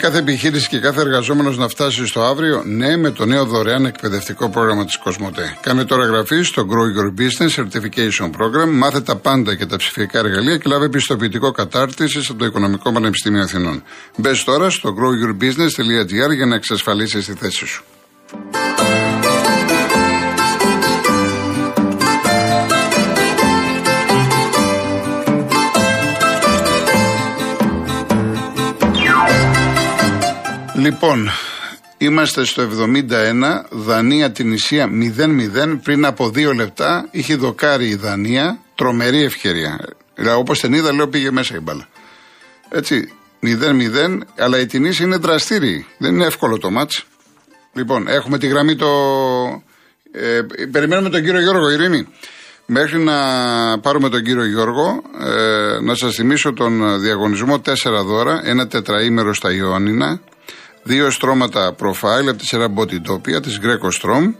κάθε επιχείρηση και κάθε εργαζόμενος να φτάσει στο αύριο, ναι, με το νέο δωρεάν εκπαιδευτικό πρόγραμμα της Κοσμοτέ. Κάνε τώρα εγγραφή στο Grow Your Business Certification Program, μάθε τα πάντα και τα ψηφιακά εργαλεία και λάβε πιστοποιητικό κατάρτιση από το Οικονομικό Πανεπιστήμιο Αθηνών. Μπες τώρα στο growyourbusiness.gr για να εξασφαλίσεις τη θέση σου. Λοιπόν, είμαστε στο 71, Δανία την Ισία 0-0. Πριν από δύο λεπτά είχε δοκάρει η Δανία, τρομερή ευκαιρία. Δηλαδή, Όπως την είδα, λέω πήγε μέσα η μπάλα. Έτσι, 0-0, αλλά η Τινήση είναι δραστήριη. Δεν είναι εύκολο το μάτς. Λοιπόν, έχουμε τη γραμμή το. Ε, περιμένουμε τον κύριο Γιώργο Ειρήνη. Μέχρι να πάρουμε τον κύριο Γιώργο, ε, να σας θυμίσω τον διαγωνισμό 4 δώρα, ένα τετραήμερο στα Ιωάννινα, δύο στρώματα profile από τη σειρά Botitopia της Greco Strom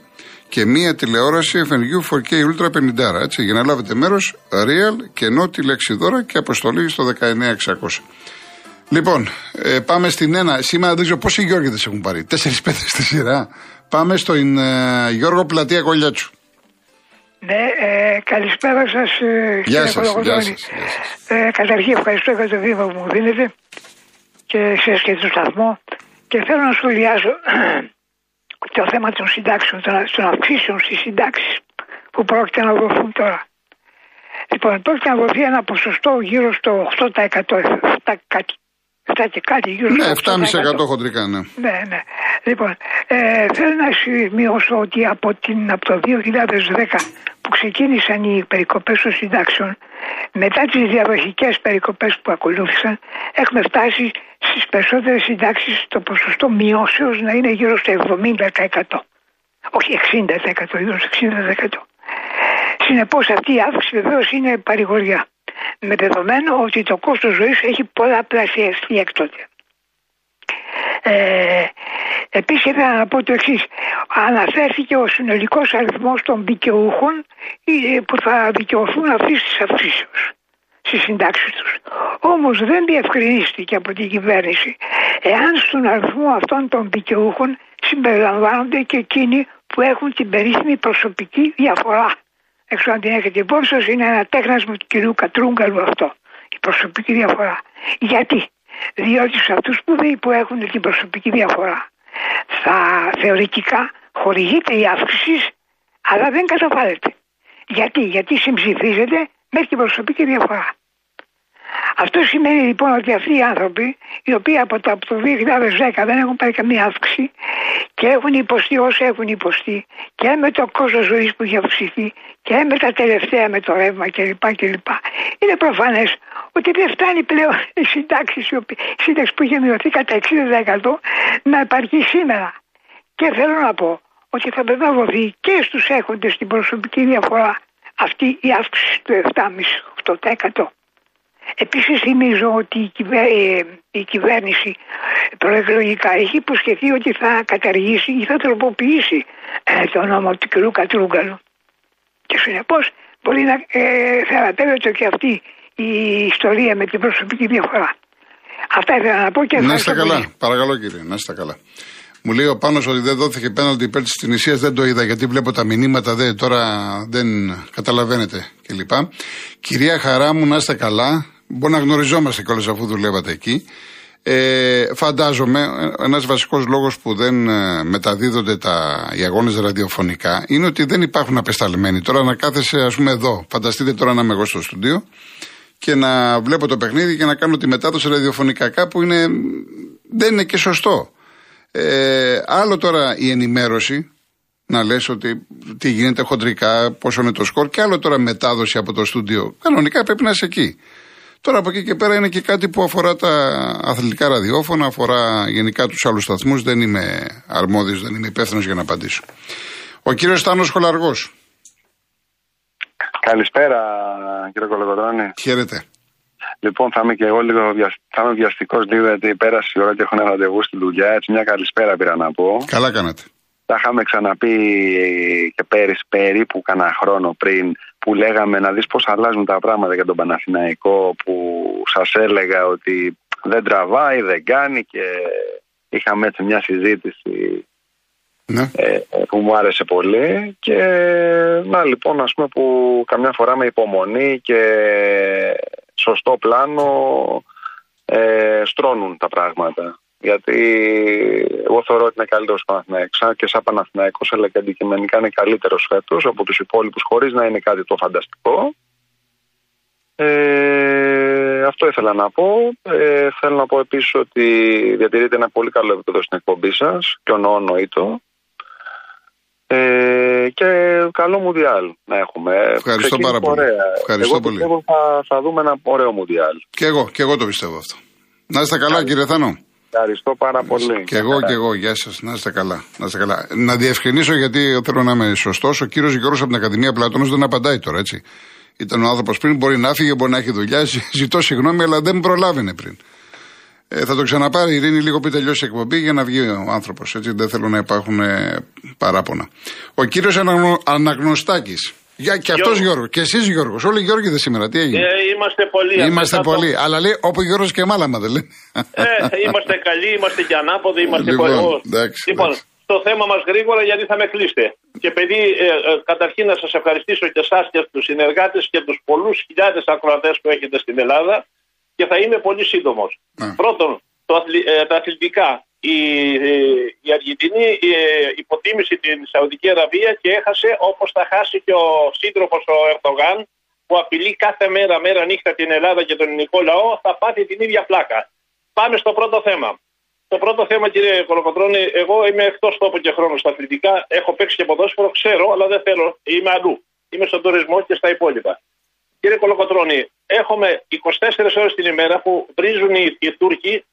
και μία τηλεόραση FNU 4K Ultra 50. Έτσι, για να λάβετε μέρος, real, κενό τη λέξη δώρα και αποστολή στο 19600. Λοιπόν, ε, πάμε στην ένα. Σήμερα δεν ξέρω πόσοι Γιώργοι έχουν πάρει. Τέσσερι-πέντε στη σειρά. Πάμε στον ε, Γιώργο Πλατεία Κολιάτσου. Ναι, ε, καλησπέρα σας. Ε, Γεια κύριε σας, Κολοκοτρώνη. γεια σας, Ε, καταρχήν ευχαριστώ για το βήμα που μου δίνετε και εσείς και το σταθμό και θέλω να σχολιάσω το θέμα των συντάξεων, των, των αυξήσεων στις συντάξεις που πρόκειται να δοθούν τώρα. Λοιπόν, πρόκειται να δοθεί ένα ποσοστό γύρω στο 8%, 7 κάτι, 7 και κάτι γύρω Ναι, στο 7,5% χοντρικά, ναι. ναι, ναι. Λοιπόν, ε, θέλω να σημειώσω ότι από, την, από το 2010 που ξεκίνησαν οι περικοπές των συντάξεων, μετά τις διαδοχικές περικοπές που ακολούθησαν, έχουμε φτάσει στις περισσότερες συντάξεις το ποσοστό μειώσεως να είναι γύρω στο 70%. Όχι 60%, γύρω στο 60%. Συνεπώς αυτή η αύξηση βεβαίως είναι παρηγοριά. Με δεδομένο ότι το κόστος ζωής έχει πολλαπλασιαστεί εκ τότε. Ε, Επίσης ήθελα να πω το εξής. Αναφέρθηκε ο συνολικός αριθμός των δικαιούχων ε, που θα δικαιωθούν αυτής της αυξήσεως στις συντάξεις τους. Όμως δεν διευκρινίστηκε από την κυβέρνηση εάν στον αριθμό αυτών των δικαιούχων συμπεριλαμβάνονται και εκείνοι που έχουν την περίφημη προσωπική διαφορά. Έξω αν την έχετε υπόψη σας, είναι ένα τέχνασμα του κυρίου Κατρούγκαλου αυτό. Η προσωπική διαφορά. Γιατί; Διότι σε αυτούς που, δει- που έχουν την προσωπική διαφορά θα θεωρητικά χορηγείται η αύξηση αλλά δεν καταβάλλεται. Γιατί; Γιατί συμψηφίζεται με την προσωπική διαφορά. Αυτό σημαίνει λοιπόν ότι αυτοί οι άνθρωποι, οι οποίοι από το, από το 2010 δεν έχουν πάρει καμία αύξηση και έχουν υποστεί όσο έχουν υποστεί και με το κόστος ζωής που έχει αυξηθεί και με τα τελευταία με το ρεύμα κλπ. κλπ. Είναι προφανές ότι δεν φτάνει πλέον η συντάξη, η οποία- η σύνταξη που είχε μειωθεί κατά 60% να υπάρχει σήμερα. Και θέλω να πω ότι θα πρέπει να δοθεί και στους έχοντες την προσωπική διαφορά αυτή η αύξηση του 7,5-8%. Επίσης θυμίζω ότι η, κυβέ- ε, η κυβέρνηση προεκλογικά έχει υποσχεθεί ότι θα καταργήσει ή θα τροποποιήσει ε, το νόμο του κ. Κατρούγκαλου. Και συνεπώς μπορεί να ε, θεραπεύεται και αυτή η ιστορία με την προσωπική διαφορά. Αυτά ήθελα να πω και Να ευχαριστώ είστε πολύ. καλά. Παρακαλώ κύριε, να είστε καλά. Μου λέει ο Πάνος ότι δεν δόθηκε πέναλτι υπέρ της Τινησίας. Δεν το είδα γιατί βλέπω τα μηνύματα. Δεν, τώρα δεν καταλαβαίνετε κλπ. Κυρία Χαρά μου, να είστε καλά. Μπορεί να γνωριζόμαστε κιόλας αφού δουλεύατε εκεί. Ε, φαντάζομαι ένας βασικός λόγος που δεν ε, μεταδίδονται τα, οι αγώνες ραδιοφωνικά είναι ότι δεν υπάρχουν απεσταλμένοι. Τώρα να κάθεσαι, ας πούμε, εδώ. Φανταστείτε τώρα να είμαι εγώ στο στούντιο και να βλέπω το παιχνίδι και να κάνω τη μετάδοση ραδιοφωνικά κάπου είναι, δεν είναι και σωστό. Ε, άλλο τώρα η ενημέρωση, να λες ότι τι γίνεται χοντρικά, πόσο είναι το σκορ και άλλο τώρα μετάδοση από το στούντιο. Κανονικά πρέπει να είσαι εκεί. Τώρα από εκεί και πέρα είναι και κάτι που αφορά τα αθλητικά ραδιόφωνα, αφορά γενικά τους άλλους σταθμούς. Δεν είμαι αρμόδιος, δεν είμαι υπεύθυνος για να απαντήσω. Ο κύριος Στάνος Χολαργός. Καλησπέρα κύριε Κολοκοτρώνη. Χαίρετε. Λοιπόν, θα είμαι και εγώ λίγο βια... θα είμαι βιαστικός λίγο γιατί πέρασε η ώρα και έχω ένα ραντεβού στη δουλειά. Έτσι, μια καλησπέρα πήρα να πω. Καλά κάνατε. Τα είχαμε ξαναπεί και πέρυσι περίπου κανένα χρόνο πριν που λέγαμε να δεις πώς αλλάζουν τα πράγματα για τον Παναθηναϊκό που σας έλεγα ότι δεν τραβάει, δεν κάνει και είχαμε έτσι μια συζήτηση Ναι. ε, που μου άρεσε πολύ και να λοιπόν ας πούμε που καμιά φορά με υπομονή και σωστό πλάνο ε, στρώνουν τα πράγματα. Γιατί εγώ θεωρώ ότι είναι καλύτερος Παναθηναϊκός σαν και σαν Παναθηναϊκός αλλά και αντικειμενικά είναι καλύτερος φέτος από τους υπόλοιπους χωρίς να είναι κάτι το φανταστικό. Ε, αυτό ήθελα να πω. Ε, θέλω να πω επίσης ότι διατηρείται ένα πολύ καλό επίπεδο στην εκπομπή σας και ο νοήτο. Ε, και καλό Μουντιάλ να έχουμε. Ευχαριστώ Ξεκίνησε πάρα πολύ. ωραία. Ευχαριστώ εγώ πολύ. πιστεύω θα, θα δούμε ένα ωραίο Μουντιάλ. Και εγώ, και εγώ το πιστεύω αυτό. Να είστε καλά, κύριε Θάνο. Ευχαριστώ πάρα πολύ. Και εγώ και εγώ, γεια σας. Να είστε καλά. Να, είστε καλά. να διευκρινίσω γιατί θέλω να είμαι σωστός. Ο κύριος Γιώργο από την Ακαδημία Πλατώνο δεν απαντάει τώρα, έτσι. Ήταν ο άνθρωπος πριν, μπορεί να φύγει, μπορεί να έχει δουλειά. Ζητώ συγγνώμη, αλλά δεν προλάβαινε πριν. Ε, θα το ξαναπάρει η Ειρήνη λίγο πριν τελειώσει η εκπομπή για να βγει ο άνθρωπος. Έτσι δεν θέλω να υπάρχουν ε, παράπονα. Ο κύριος Αναγνω... Αναγνωστάκης. Για, και αυτός Γιώργο. Και εσείς Γιώργος. Όλοι οι Γιώργοι δεν σήμερα. Τι έγινε; Ε, είμαστε πολλοί. Είμαστε Αυτά το- πολλοί. Αλλά λέει όπου Γιώργος και μάλαμα δεν λέει. Ε, είμαστε καλοί, είμαστε και ανάποδοι, είμαστε Λοιπόν, πολλοί. εντάξει, λοιπόν, εντάξει. το θέμα μας γρήγορα γιατί θα με κλείσετε. Και επειδή ε, ε, καταρχήν να σας ευχαριστήσω και εσάς και τους συνεργάτες και τους πολλούς χιλιάδες ακροατές που έχετε στην Ελλάδα και θα είμαι πολύ σύντομος. Ναι. Πρώτον, το αθλη- ε, τα αθλητικά. Η, ε, η Αργεντινή ε, υποτίμησε την Σαουδική Αραβία και έχασε όπως θα χάσει και ο σύντροφος ο Ερντογάν που απειλεί κάθε μέρα, μέρα νύχτα την Ελλάδα και τον ελληνικό λαό, θα πάθει την ίδια πλάκα. Πάμε στο πρώτο θέμα. Το πρώτο θέμα, κύριε Κολοκοτρώνη, εγώ είμαι εκτός τόπου και χρόνου στα αθλητικά. Έχω παίξει και ποδόσφαιρο, ξέρω, αλλά δεν θέλω. Είμαι αλλού. Είμαι στον τουρισμό και στα υπόλοιπα. Κύριε Κολοκοτρώνη, έχουμε 24 ώρες την ημέρα που βρίζουν οι, οι Τούρκοι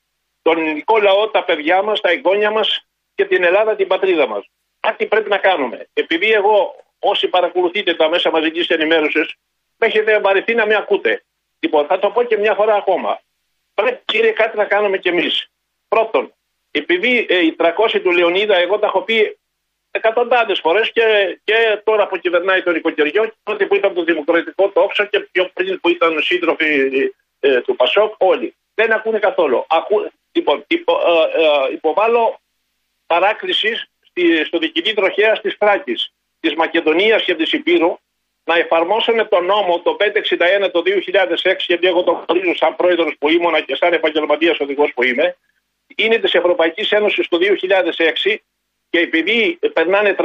τον ελληνικό λαό, τα παιδιά μας, τα εγγόνια μας και την Ελλάδα, την πατρίδα μας. Κάτι πρέπει να κάνουμε. Επειδή εγώ, όσοι παρακολουθείτε τα μέσα μαζικής ενημέρωσης, με έχετε βαρεθεί να με ακούτε. Λοιπόν, θα το πω και μια φορά ακόμα. Πρέπει, κύριε, κάτι να κάνουμε κι εμείς. Πρώτον, επειδή ε, οι 300 του Λεωνίδα, εγώ τα έχω πει εκατοντάδες φορές και, και τώρα που κυβερνάει το νοικοκυριό, και τότε που ήταν το Δημοκρατικό Τόξο και πιο πριν που ήταν σύντροφοι ε, του Πασόκ, όλοι. Δεν ακούνε καθόλου. Ακού, λοιπόν, υπο, ε, ε, υποβάλλω παράκλησης στη, στο διοικητή τροχέας της Θράκης, της Μακεδονίας και της Υπήρου να εφαρμόσουν τον νόμο το 561 το 2006, γιατί εγώ το γνωρίζω σαν πρόεδρος που ήμουνα και σαν επαγγελματίας οδηγός που είμαι, είναι της Ευρωπαϊκής Ένωσης το 2006 και επειδή περνάνε 200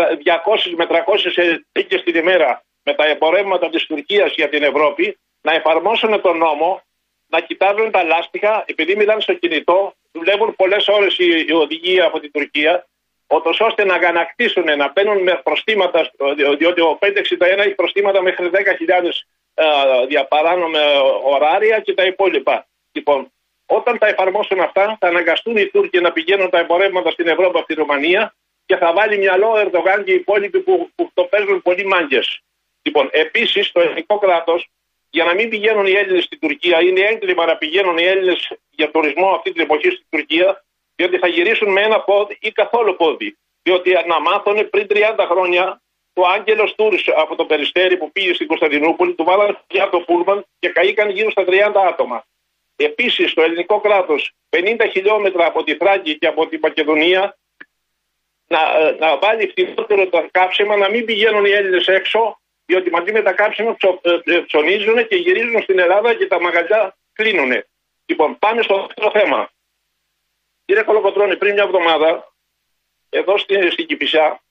με 300 τίκε την ημέρα με τα εμπορεύματα της Τουρκίας για την Ευρώπη, να εφαρμόσουν τον νόμο, να κοιτάζουν τα λάστιχα, επειδή μιλάνε στο κινητό, δουλεύουν πολλές ώρες οι, οι οδηγοί από την Τουρκία, ούτως ώστε να ανακτήσουν, να μπαίνουν με προστήματα, διότι ο 561 έχει προστήματα μέχρι 10.000 ε, διαπαράνομα ωράρια και τα υπόλοιπα. Λοιπόν, όταν τα εφαρμόσουν αυτά, θα αναγκαστούν οι Τούρκοι να πηγαίνουν τα εμπορεύματα στην Ευρώπη από τη Ρουμανία και θα βάλει μυαλό ο Ερντογάν και οι υπόλοιποι που, που το παίζουν πολύ μάγκες. Λοιπόν, επίσης το ελληνικό κράτος, για να μην πηγαίνουν οι Έλληνες στην Τουρκία, είναι έγκλημα να πηγαίνουν οι Έλληνες για τουρισμό αυτή την εποχή στην Τουρκία, διότι θα γυρίσουν με ένα πόδι ή καθόλου πόδι. Διότι να μάθουν πριν 30 χρόνια το Άγγελος Τούρ από το Περιστέρι που πήγε στην Κωνσταντινούπολη, του βάλανε για το Πούλμαν και καήκαν γύρω στα 30 άτομα. Επίσης, το ελληνικό κράτος 50 χιλιόμετρα από τη Θράκη και από τη Μακεδονία να, ε, να βάλει φτηνότερο τα κάψιμα, να μην πηγαίνουν οι Έλληνες έξω, διότι μαζί με τα κάψιμα ψω, ε, ε, ψωνίζουν και γυρίζουν στην Ελλάδα και τα μαγαζιά κλείνουν. Λοιπόν, πάμε στο δεύτερο θέμα. Κύριε Κολοκοτρώνη, πριν μια εβδομάδα, εδώ στην, στην Κηφισιά,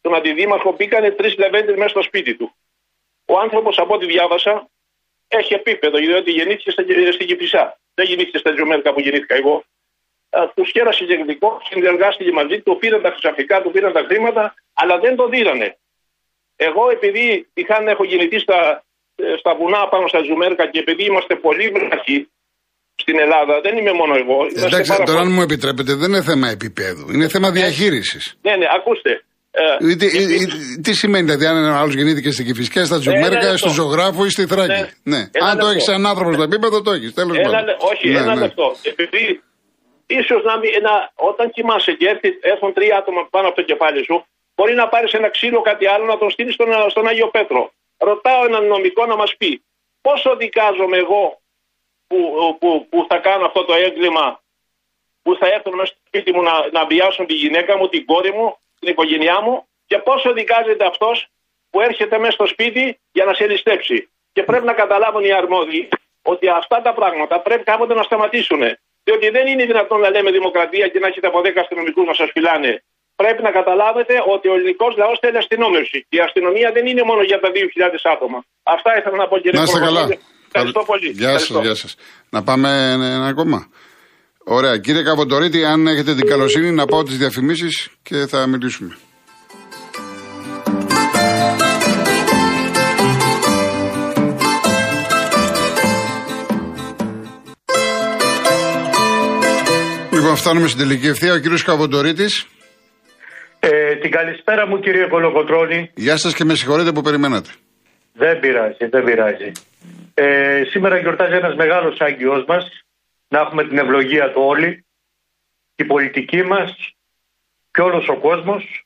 τον αντιδήμαρχο μπήκανε τρεις λεβέντες μέσα στο σπίτι του. Ο άνθρωπος, από ό,τι διάβασα, έχει επίπεδο, διότι γεννήθηκε στα, στην Κηφισιά. Δεν γεννήθηκε στα Τζομέρκα που γεννήθηκα εγώ. Τους χέρασε και γλυκό, συνεργάστηκε μαζί του, πήραν τα χρυσαφικά, του πήραν τα χρήματα, αλλά δεν το δίνανε. Εγώ, επειδή είχαν, έχω γεννηθεί στα, ε, στα βουνά πάνω στα Τζουμέρκα και επειδή είμαστε πολύ βραχοί στην Ελλάδα, δεν είμαι μόνο εγώ. είμαστε Εντάξει, πάρα τώρα αν πολλοί. μου επιτρέπετε, δεν είναι θέμα επίπεδου. Είναι θέμα διαχείρισης. Ναι, ναι, ακούστε. Ε, Τι, τι- τι σημαίνει, δηλαδή, αν ένας άλλος γεννήθηκε στην Κυφυσιά, στα Τζουμέρκα, λεπτό. στο Ζωγράφο ή στη Θράκη; Ναι. Ναι. Ένα Αν το λεπτό. έχεις σαν άνθρωπο στο επίπεδο, το έχεις. Τέλος Ένα, πάντων. λε- όχι, Ναι, ένα ναι. λεπτό. Επειδή ίσως να μην. Να, όταν κοιμάσαι και έρθει, έρθουν τρία άτομα πάνω από το κεφάλι σου, μπορεί να πάρεις ένα ξύλο κάτι άλλο να τον στείλεις στον, στον Άγιο Πέτρο. Ρωτάω έναν νομικό να μας πει πόσο δικάζομαι εγώ που, που, που θα κάνουν αυτό το έγκλημα, που θα έρθουν μέσα στο σπίτι μου να, να βιάσουν τη γυναίκα μου, την κόρη μου, την οικογένειά μου και πόσο δικάζεται αυτός που έρχεται μέσα στο σπίτι για να σε ληστέψει. Και πρέπει να καταλάβουν οι αρμόδιοι ότι αυτά τα πράγματα πρέπει κάποτε να σταματήσουν. Διότι δεν είναι δυνατόν να λέμε δημοκρατία και να έχετε από 10 αστυνομικούς να σας φυλάνε. Πρέπει να καταλάβετε ότι ο ελληνικός λαός θέλει αστυνόμευση. Η αστυνομία δεν είναι μόνο για τα 2.000 άτομα. Αυτά ήθελα να πω κύριε Να είστε καλά. Ευχαριστώ πολύ. Γεια σας, γεια σας. Να πάμε ένα ακόμα. Ωραία. Κύριε Καβοντορίτη, αν έχετε την καλοσύνη να πάω τις διαφημίσεις και θα μιλήσουμε. Λοιπόν, φτάνουμε στην τελική ευθεία. Ο κύριος Καβοντορίτης. Ε, την καλησπέρα μου κύριε Κολοκοτρώνη. Γεια σας και με συγχωρείτε που περιμένατε. Δεν πειράζει, δεν πειράζει. Ε, σήμερα γιορτάζει ένας μεγάλος άγγιος μας. Να έχουμε την ευλογία του όλοι. Η πολιτική μας και όλος ο κόσμος.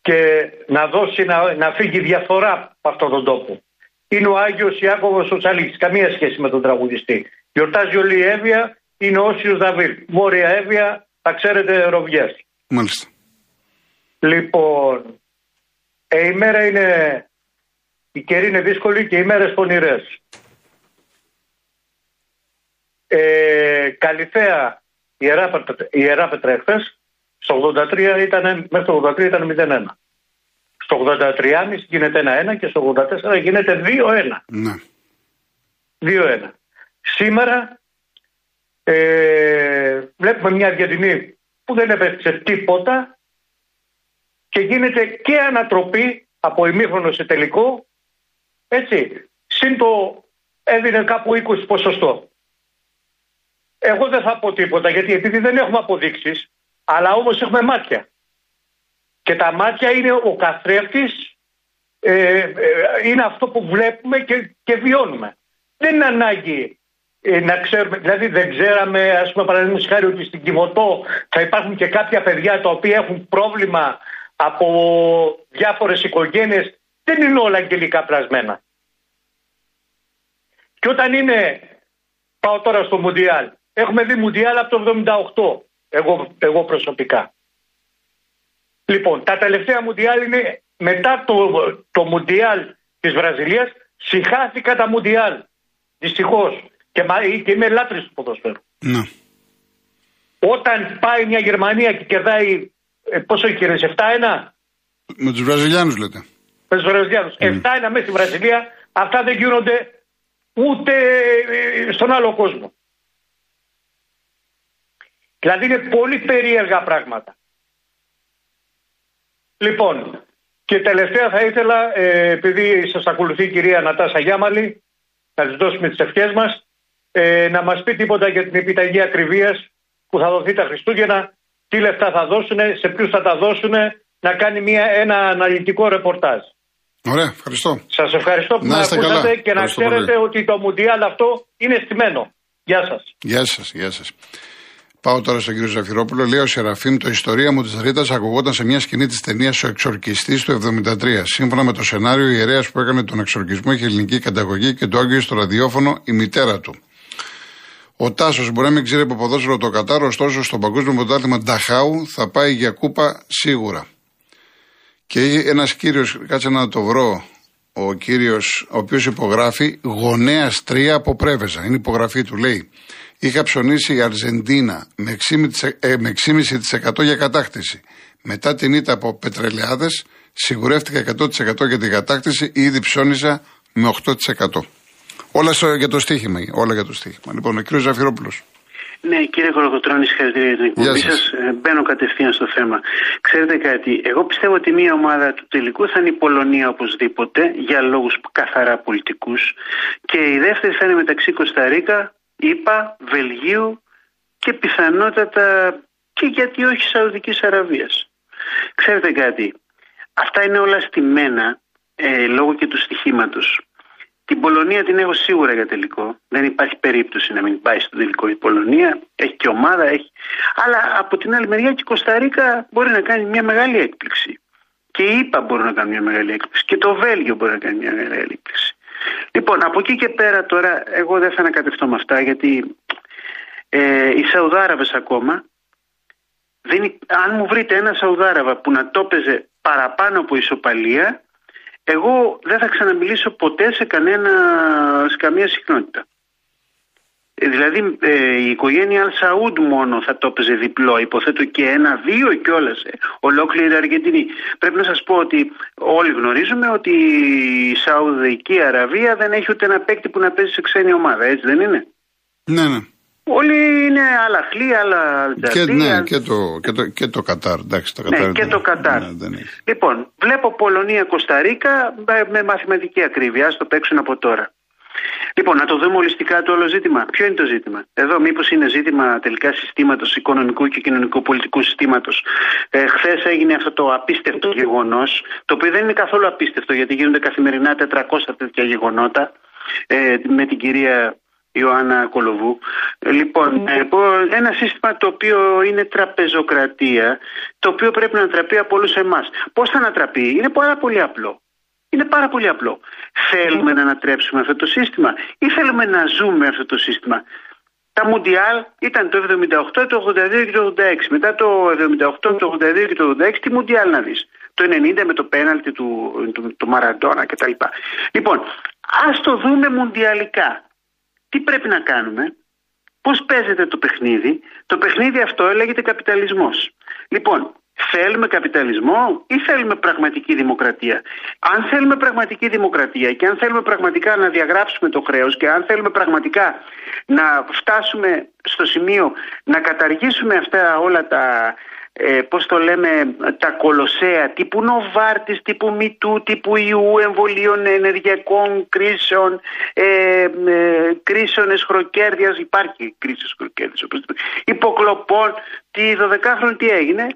Και να δώσει, να, να φύγει διαφορά από αυτόν τον τόπο. Είναι ο Άγιος Ιάκωβος ο Τσαλής. Καμία σχέση με τον τραγουδιστή. Γιορτάζει όλη η Εύβοια είναι ο Όσιος Δαβίλ. Βόρεια Εύβοια, θα ξέρετε, Ροβιές. Μάλιστα. Λοιπόν, ε, η μέρα είναι, η καιρή είναι δύσκολη και οι μέρες πονηρές. Ε, Καλυθέα, η Ιερά Πέτρα εχθές, στο 83 ήταν, μέχρι το 83 ήταν 0-1. Στο 83,5 γίνεται 1-1 και στο 84 γίνεται 2-1. Ναι. 2-1. Σήμερα ε, βλέπουμε μια Αργεντινή που δεν έπαιξε τίποτα και γίνεται και ανατροπή από ημίχρονο σε τελικό έτσι, συν το έδινε κάπου 20 ποσοστό. Εγώ δεν θα πω τίποτα γιατί επειδή δεν έχουμε αποδείξεις αλλά όμως έχουμε μάτια. Και τα μάτια είναι ο καθρέφτης, ε, ε, είναι αυτό που βλέπουμε και, και βιώνουμε. Δεν είναι ανάγκη ε, να ξέρουμε, δηλαδή δεν ξέραμε, ας πούμε, παραδείγματος χάρη ότι στην Κιμωτό θα υπάρχουν και κάποια παιδιά τα οποία έχουν πρόβλημα από διάφορες οικογένειες. Δεν είναι όλα αγγελικά πλασμένα. Και όταν είναι, πάω τώρα στο Μουντιάλ, έχουμε δει Μουντιάλ από το 78, εγώ, εγώ προσωπικά. Λοιπόν, τα τελευταία Μουντιάλ είναι μετά το, το Μουντιάλ της Βραζιλίας, συχάθηκα τα Μουντιάλ. Δυστυχώς. Και, και είμαι λάτρης του ποδοσφαίρου. Ναι. Όταν πάει μια Γερμανία και κερδάει, ε, πόσο έχει κερδίσει, 7-1. Με τους Βραζιλιάνους λέτε. Με τους Βραζιλιάνους. Mm. 7-1 μέσα στη Βραζιλία, αυτά δεν γίνονται ούτε ε, στον άλλο κόσμο. Δηλαδή είναι πολύ περίεργα πράγματα. Λοιπόν, και τελευταία θα ήθελα, ε, επειδή σας ακολουθεί η κυρία Νατάσα Γιάμαλη, να της δώσουμε τις ευχές μας ε, να μας πει τίποτα για την επιταγή ακριβίας που θα δοθεί τα Χριστούγεννα, τι λεφτά θα δώσουν, σε ποιους θα τα δώσουν, να κάνει μια, ένα αναλυτικό ρεπορτάζ. Ωραία, ευχαριστώ. Σας ευχαριστώ που με ακούσατε και να ξέρετε ότι το Μουντιάλ αυτό είναι στημένο. Γεια σας. Γεια σας, γεια σας. Πάω τώρα στον κύριο Ζαφυρόπουλο. Λέει ο Σεραφείμ, το ιστορία μου της Ρίτα ακουγόταν σε μια σκηνή της ταινίας Ο Εξορκιστής του 1973. Σύμφωνα με το σενάριο, η ιερέας που έκανε τον εξορκισμό είχε ελληνική καταγωγή και το άγγιζε στο ραδιόφωνο η μητέρα του. Ο Τάσος μπορεί να μην ξέρει από ποδόσφαιρο το Κατάρο, ωστόσο στο παγκόσμιο πρωτάθλημα Νταχάου θα πάει για κούπα σίγουρα. Και ένας κύριος, κάτσε να το βρω, ο κύριος, ο οποίος υπογράφει γονέας 3 από Πρέβεζα. Είναι υπογραφή του, λέει. Είχα ψωνίσει η Αρζεντίνα με 6,5% ε, για κατάκτηση. Μετά την ήττα από πετρελαιάδες, σιγουρεύτηκα 100% για την κατάκτηση, ήδη ψώνιζα με 8%. Όλα για το στοίχημα. Όλα για το στοίχημα. Λοιπόν, ο κύριος Ζαφυρόπουλο. Ναι, κύριε Κολοκοτρόνη, συγχαρητήρια για την εκπομπή σας. Ε, μπαίνω κατευθείαν στο θέμα. Ξέρετε κάτι, εγώ πιστεύω ότι μία ομάδα του τελικού θα είναι η Πολωνία οπωσδήποτε, για λόγους καθαρά πολιτικούς. Και η δεύτερη θα είναι μεταξύ Κωνσταντίνα, ΗΠΑ, Βελγίου και πιθανότατα και γιατί όχι Σαουδικής Αραβίας. Ξέρετε κάτι, αυτά είναι όλα στημένα ε, λόγω και του στοιχήματος. Την Πολωνία την έχω σίγουρα για τελικό. Δεν υπάρχει περίπτωση να μην πάει στο τελικό η Πολωνία. Έχει και ομάδα, έχει. Αλλά από την άλλη μεριά και η Κωνσταντίνα μπορεί να κάνει μια μεγάλη έκπληξη. Και η ΙΠΑ μπορεί να κάνει μια μεγάλη έκπληξη. Και το Βέλγιο μπορεί να κάνει μια μεγάλη έκπληξη. Λοιπόν, από εκεί και πέρα τώρα, εγώ δεν θα ανακατευτώ με αυτά, γιατί ε, οι Σαουδάραβες ακόμα, δεν, αν μου βρείτε ένα Σαουδάραβα που να το έπαιζε παραπάνω από ισοπαλία, εγώ δεν θα ξαναμιλήσω ποτέ σε, κανένα, σε καμία συχνότητα. Ε, δηλαδή ε, η οικογένεια Αλσαούντ μόνο θα το έπαιζε διπλό, υποθέτω και ένα-δύο κιόλας. Ε, ολόκληρη η Αργεντινή. Πρέπει να σας πω ότι όλοι γνωρίζουμε ότι η Σαουδική Αραβία δεν έχει ούτε ένα παίκτη που να παίζει σε ξένη ομάδα, έτσι δεν είναι; Ναι, ναι. Όλοι είναι άλλα χλή, άλλα και, ναι, και το, και, το, και το Κατάρ. Εντάξει, το ναι, και το Κατάρ. Ναι, λοιπόν, βλέπω Πολωνία-Κωνσταντίνα με μαθηματική ακρίβεια. Α το παίξουν από τώρα. Λοιπόν, να το δούμε ολιστικά το όλο ζήτημα. Ποιο είναι το ζήτημα; Εδώ, μήπως είναι ζήτημα τελικά συστήματος, οικονομικού και κοινωνικού-πολιτικού συστήματος. Ε, Χθες έγινε αυτό το απίστευτο γεγονός, το οποίο δεν είναι καθόλου απίστευτο, γιατί γίνονται καθημερινά 400 τέτοια γεγονότα. Ε, με την κυρία Ιωάννα Κολοβού. Ε, λοιπόν, ε, ένα σύστημα το οποίο είναι τραπεζοκρατία, το οποίο πρέπει να ανατραπεί από όλους εμάς. Πώς θα ανατραπεί, είναι πάρα πολύ απλό. Είναι πάρα πολύ απλό. Θέλουμε να ανατρέψουμε αυτό το σύστημα ή θέλουμε να ζούμε αυτό το σύστημα; Τα Μουντιάλ ήταν το 78, το 82 και το 86. Μετά το 78, το 82 και το 86, τι Μουντιάλ να δεις; Το 90 με το πέναλτι του, του, του Μαραντόνα κτλ. Λοιπόν, ας το δούμε μουντιαλικά. Τι πρέπει να κάνουμε, πώς παίζεται το παιχνίδι; Το παιχνίδι αυτό λέγεται καπιταλισμός. Λοιπόν, Θέλουμε καπιταλισμό ή θέλουμε πραγματική δημοκρατία; Αν θέλουμε πραγματική δημοκρατία και αν θέλουμε πραγματικά να διαγράψουμε το χρέος και αν θέλουμε πραγματικά να φτάσουμε στο σημείο να καταργήσουμε αυτά όλα τα, ε, πώς το λέμε, τα κολοσσέα τύπου Νοβάρτης, τύπου Μητού, τύπου Ιού, εμβολίων ενεργειακών κρίσεων, ε, ε, κρίσεων εσχροκέρδιας, υπάρχει κρίσης εσχροκέρδιας, υποκλοπών, τη 12χρονη τι έγινε,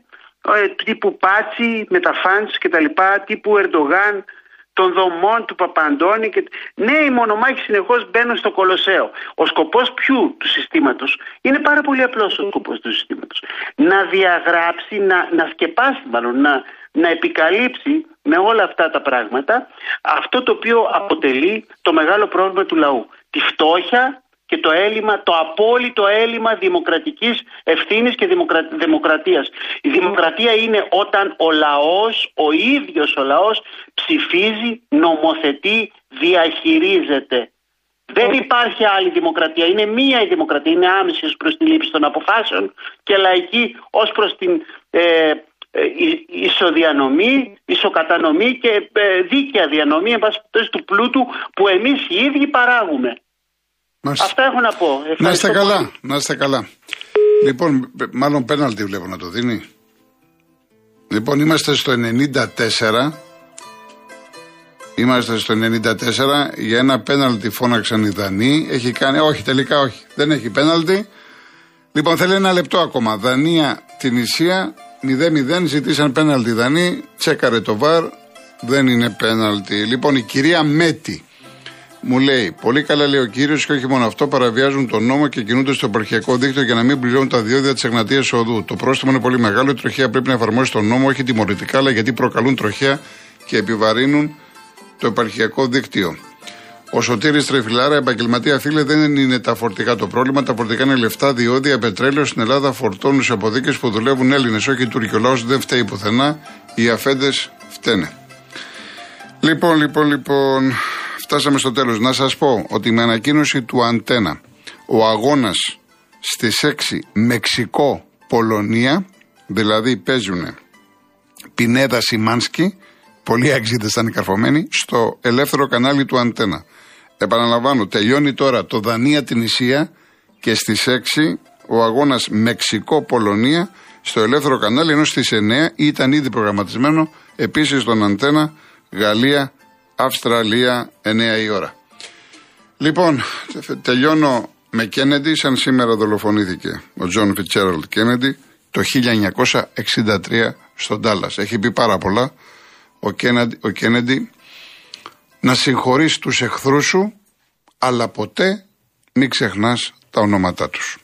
ε, τύπου Πάτσι με τα φάντς και τα λοιπά, τύπου Ερντογάν, των δομών του Παπαντώνη και νέοι μονομάχοι συνεχώς μπαίνουν στο Κολοσσέο. Ο σκοπός ποιου του συστήματος; Είναι πάρα πολύ απλός ο σκοπός του συστήματος. Να διαγράψει, να, να σκεπάσει μάλλον, να, να επικαλύψει με όλα αυτά τα πράγματα αυτό το οποίο αποτελεί το μεγάλο πρόβλημα του λαού. Τη φτώχεια, και το έλλειμμα, το απόλυτο έλλειμμα δημοκρατικής ευθύνης και δημοκρατίας. Η δημοκρατία είναι όταν ο λαός, ο ίδιος ο λαός ψηφίζει, νομοθετεί, διαχειρίζεται. Δεν υπάρχει άλλη δημοκρατία. Είναι μία η δημοκρατία. Είναι άμεση ως προς τη λήψη των αποφάσεων και λαϊκή ως προς την ε, ε ισοδιανομή, ισοκατανομή και ε, δίκαια διανομή του πλούτου που εμείς οι ίδιοι παράγουμε. Αυτά έχω να πω. να είστε καλά, να είστε καλά. Λοιπόν, μάλλον πέναλτι βλέπω να το δίνει. Λοιπόν, είμαστε στο 94. Είμαστε στο 94 για ένα πέναλτι φώναξαν οι Δανείοι. Έχει κάνει, όχι τελικά όχι, δεν έχει πέναλτι. Λοιπόν, θέλει ένα λεπτό ακόμα. Δανία, την Ισία, 0-0, ζητήσαν πέναλτι Δανείοι, τσέκαρε το βαρ, δεν είναι πέναλτι. Λοιπόν, η κυρία Μέτη, μου λέει: Πολύ καλά λέει ο κύριος και όχι μόνο αυτό, παραβιάζουν τον νόμο και κινούνται στο επαρχιακό δίκτυο για να μην πληρώνουν τα διόδια της Εγνατίας Οδού. Το πρόστιμο είναι πολύ μεγάλο. Η τροχέα πρέπει να εφαρμόσει τον νόμο, όχι τιμωρητικά, αλλά γιατί προκαλούν τροχέα και επιβαρύνουν το επαρχιακό δίκτυο. Ο Σωτήρης Τρεφιλάρα, επαγγελματία φίλε, δεν είναι τα φορτικά το πρόβλημα. Τα φορτικά είναι λεφτά, διόδια, πετρέλαιο. Στην Ελλάδα φορτώνουν σε αποδίκε που δουλεύουν Έλληνες, όχι Τούρκοι. Ο λαός δεν φταίει πουθενά. Οι αφέντες φταίνε. Λοιπόν, λοιπόν, λοιπόν. Φτάσαμε στο τέλος. Να σας πω ότι με ανακοίνωση του Αντένα ο αγώνας στις 6 Μεξικό-Πολωνία, δηλαδή παίζουν Πινέδα Σιμάνσκι, πολλοί έξιδες ήταν καρφωμένοι, στο ελεύθερο κανάλι του Αντένα. Επαναλαμβάνω, τελειώνει τώρα το Δανία την Ισία και στις 6 ο αγώνας Μεξικό-Πολωνία στο ελεύθερο κανάλι, ενώ στις 9 ήταν ήδη προγραμματισμένο επίσης στον Αντένα Γαλλία Αυστραλία 9 η ώρα. Λοιπόν, τελειώνω με Κέννεντι, σαν σήμερα δολοφονήθηκε ο Τζον Φιτζέραλντ Κέννεντι το 1963 στο Ντάλλας. Έχει πει πάρα πολλά ο Κέννεντι, ο Κέννεντι να συγχωρείς τους εχθρούς σου, αλλά ποτέ μην ξεχνάς τα ονόματά τους.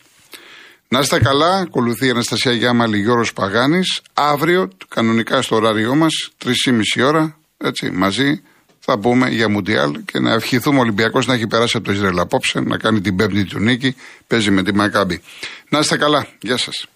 Να είστε καλά, ακολουθεί η Αναστασία Γιάμαλη Γιώργος Παγάνης. Αύριο, κανονικά στο ωράριό μας, 3,5 ώρα, έτσι, μαζί, θα πούμε για Μουντιάλ και να ευχηθούμε ο Ολυμπιακός να έχει περάσει από το Ισραήλ απόψε, να κάνει την πέμπτη του νίκη. Παίζει με τη Μακάμπη. Να είστε καλά. Γεια σας.